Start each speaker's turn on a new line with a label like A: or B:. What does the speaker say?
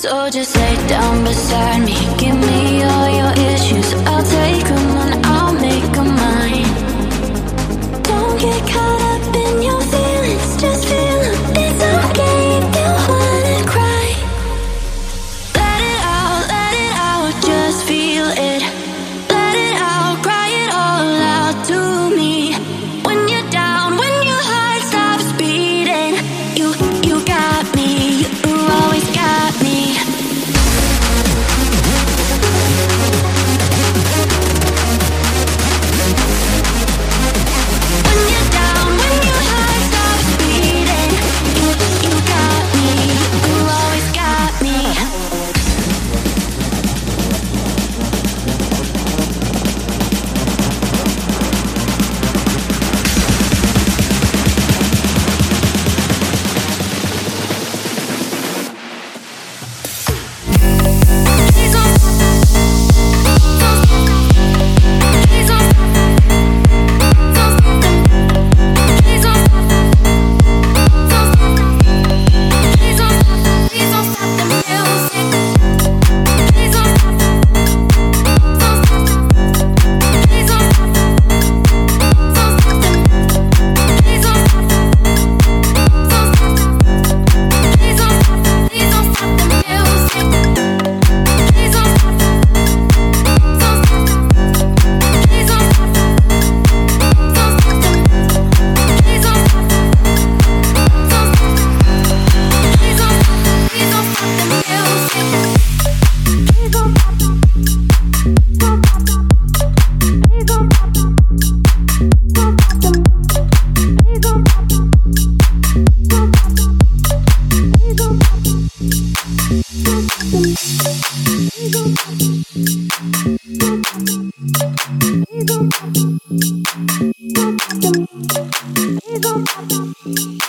A: So just lay down beside me, give me all your Thank you.